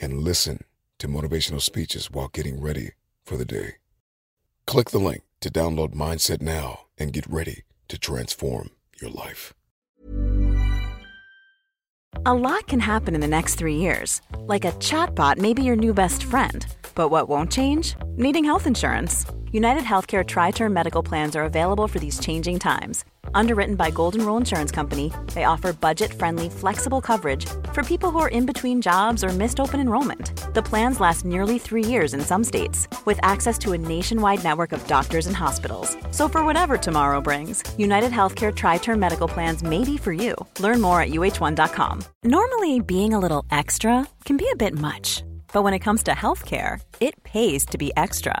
and listen to motivational speeches while getting ready for the day. Click the link to download Mindset now and get ready to transform your life. A lot can happen in the next three years. Like a chatbot may be your new best friend. But what won't change? Needing health insurance. United Healthcare Tri Term Medical Plans are available for these changing times. Underwritten by Golden Rule Insurance Company, they offer budget friendly, flexible coverage for people who are in between jobs or missed open enrollment. The plans last nearly three years in some states, with access to a nationwide network of doctors and hospitals. So, for whatever tomorrow brings, United Healthcare Tri Term Medical Plans may be for you. Learn more at uh1.com. Normally, being a little extra can be a bit much, but when it comes to healthcare, it pays to be extra.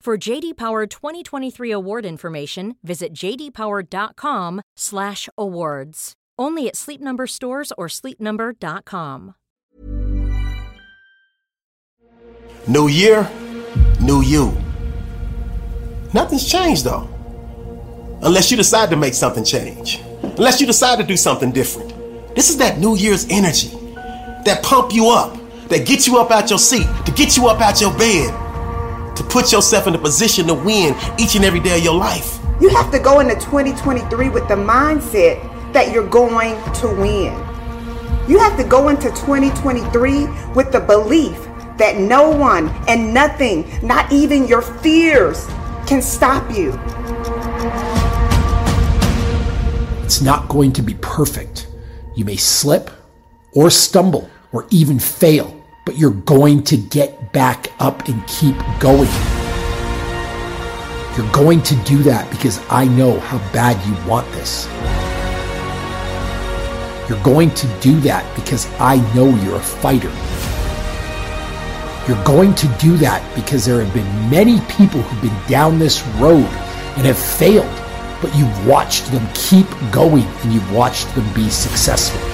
For JD Power 2023 award information, visit jdpower.com/awards. Only at Sleep Number stores or sleepnumber.com. New year, new you. Nothing's changed though. Unless you decide to make something change. Unless you decide to do something different. This is that New Year's energy that pump you up, that get you up out your seat, to get you up out your bed to put yourself in a position to win each and every day of your life. You have to go into 2023 with the mindset that you're going to win. You have to go into 2023 with the belief that no one and nothing, not even your fears, can stop you. It's not going to be perfect. You may slip or stumble or even fail but you're going to get back up and keep going. You're going to do that because I know how bad you want this. You're going to do that because I know you're a fighter. You're going to do that because there have been many people who've been down this road and have failed, but you've watched them keep going and you've watched them be successful.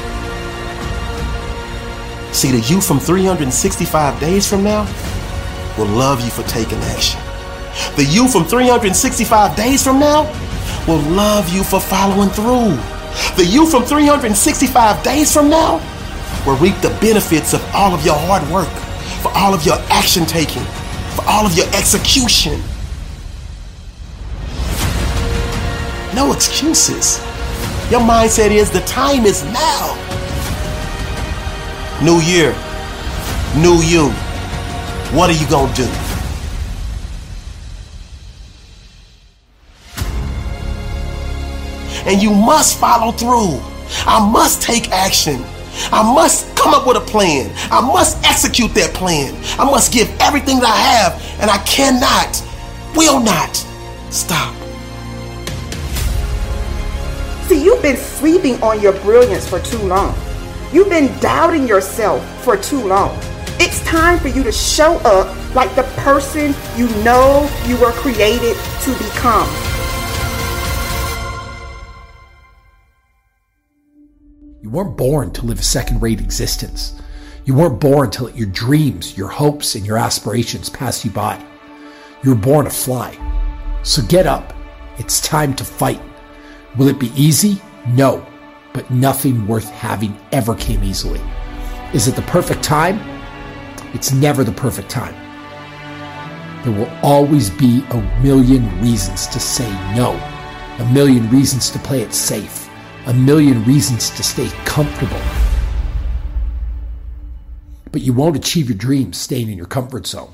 See, the you from 365 days from now will love you for taking action. The you from 365 days from now will love you for following through. The you from 365 days from now will reap the benefits of all of your hard work, for all of your action taking, for all of your execution. No excuses. Your mindset is the time is now. New year, new you. What are you gonna do? And you must follow through. I must take action. I must come up with a plan. I must execute that plan. I must give everything that I have, and I cannot, will not stop. See, you've been sleeping on your brilliance for too long. You've been doubting yourself for too long. It's time for you to show up like the person you know you were created to become. You weren't born to live a second rate existence. You weren't born to let your dreams, your hopes, and your aspirations pass you by. You were born to fly. So get up. It's time to fight. Will it be easy? No. But nothing worth having ever came easily. Is it the perfect time? It's never the perfect time. There will always be a million reasons to say no, a million reasons to play it safe, a million reasons to stay comfortable. But you won't achieve your dreams staying in your comfort zone.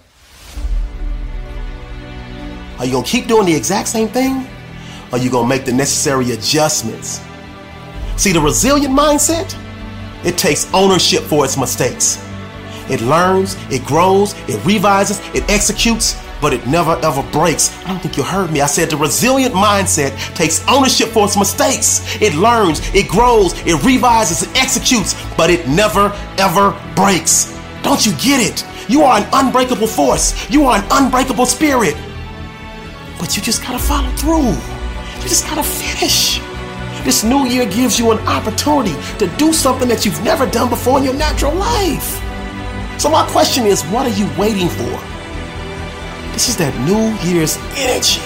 Are you going to keep doing the exact same thing? Are you going to make the necessary adjustments? See, the resilient mindset, it takes ownership for its mistakes. It learns, it grows, it revises, it executes, but it never ever breaks. I don't think you heard me. I said the resilient mindset takes ownership for its mistakes. It learns, it grows, it revises, it executes, but it never ever breaks. Don't you get it? You are an unbreakable force. You are an unbreakable spirit. But you just gotta follow through. You just gotta finish. This new year gives you an opportunity to do something that you've never done before in your natural life. So my question is, what are you waiting for? This is that New Year's energy.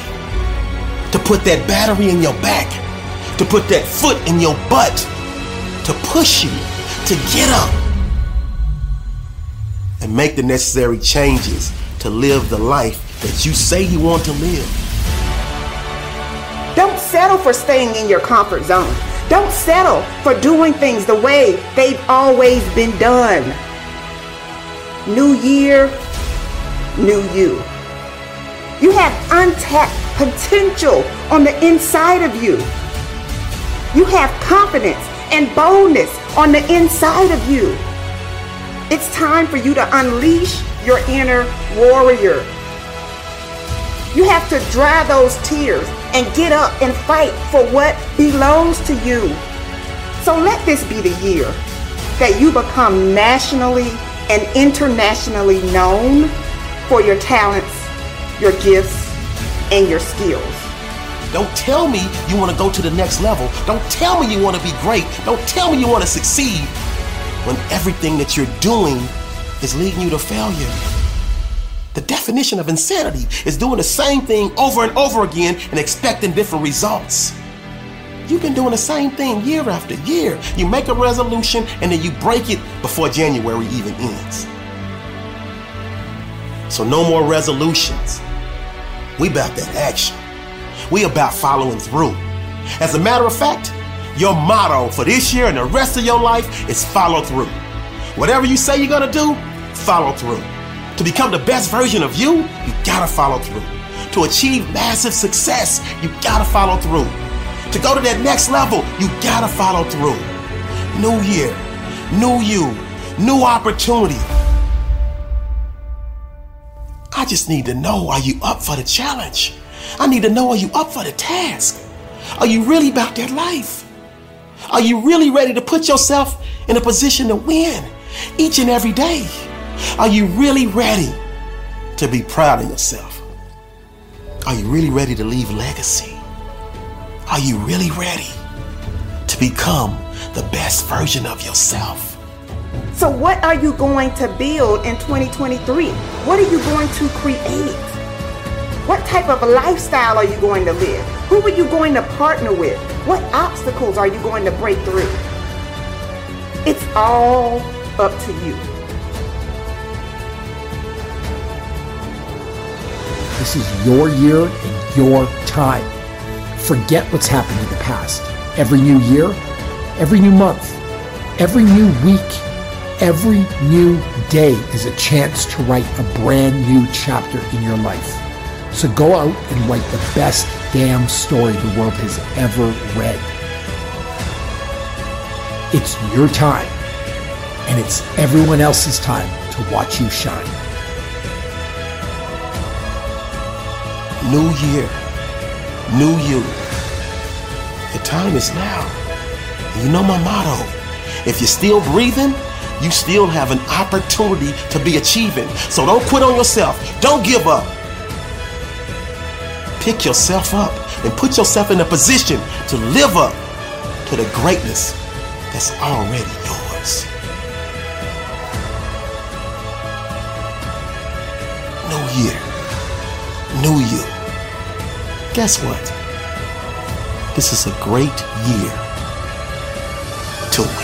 To put that battery in your back, to put that foot in your butt, to push you, to get up, and make the necessary changes to live the life that you say you want to live. Settle for staying in your comfort zone. Don't settle for doing things the way they've always been done. New year, new you. You have untapped potential on the inside of you. You have confidence and boldness on the inside of you. It's time for you to unleash your inner warrior. You have to dry those tears and get up and fight for what belongs to you. So let this be the year that you become nationally and internationally known for your talents, your gifts, and your skills. Don't tell me you want to go to the next level. Don't tell me you want to be great. Don't tell me you want to succeed when everything that you're doing is leading you to failure. The definition of insanity is doing the same thing over and over again and expecting different results. You've been doing the same thing year after year. You make a resolution and then you break it before January even ends. So no more resolutions. We about that action. We about following through. As a matter of fact, your motto for this year and the rest of your life is follow through. Whatever you say you're gonna do, follow through. To become the best version of you, you gotta follow through. To achieve massive success, you gotta follow through. To go to that next level, you gotta follow through. New year, new you, new opportunity. I just need to know are you up for the challenge? I need to know are you up for the task? Are you really about that life? Are you really ready to put yourself in a position to win each and every day? Are you really ready to be proud of yourself? Are you really ready to leave legacy? Are you really ready to become the best version of yourself? So, what are you going to build in 2023? What are you going to create? What type of lifestyle are you going to live? Who are you going to partner with? What obstacles are you going to break through? It's all up to you. This is your year and your time. Forget what's happened in the past. Every new year, every new month, every new week, every new day is a chance to write a brand new chapter in your life. So go out and write the best damn story the world has ever read. It's your time, and it's everyone else's time to watch you shine. New year, new you. The time is now. You know my motto if you're still breathing, you still have an opportunity to be achieving. So don't quit on yourself. Don't give up. Pick yourself up and put yourself in a position to live up to the greatness that's already yours. New year, new you. Guess what? This is a great year to win.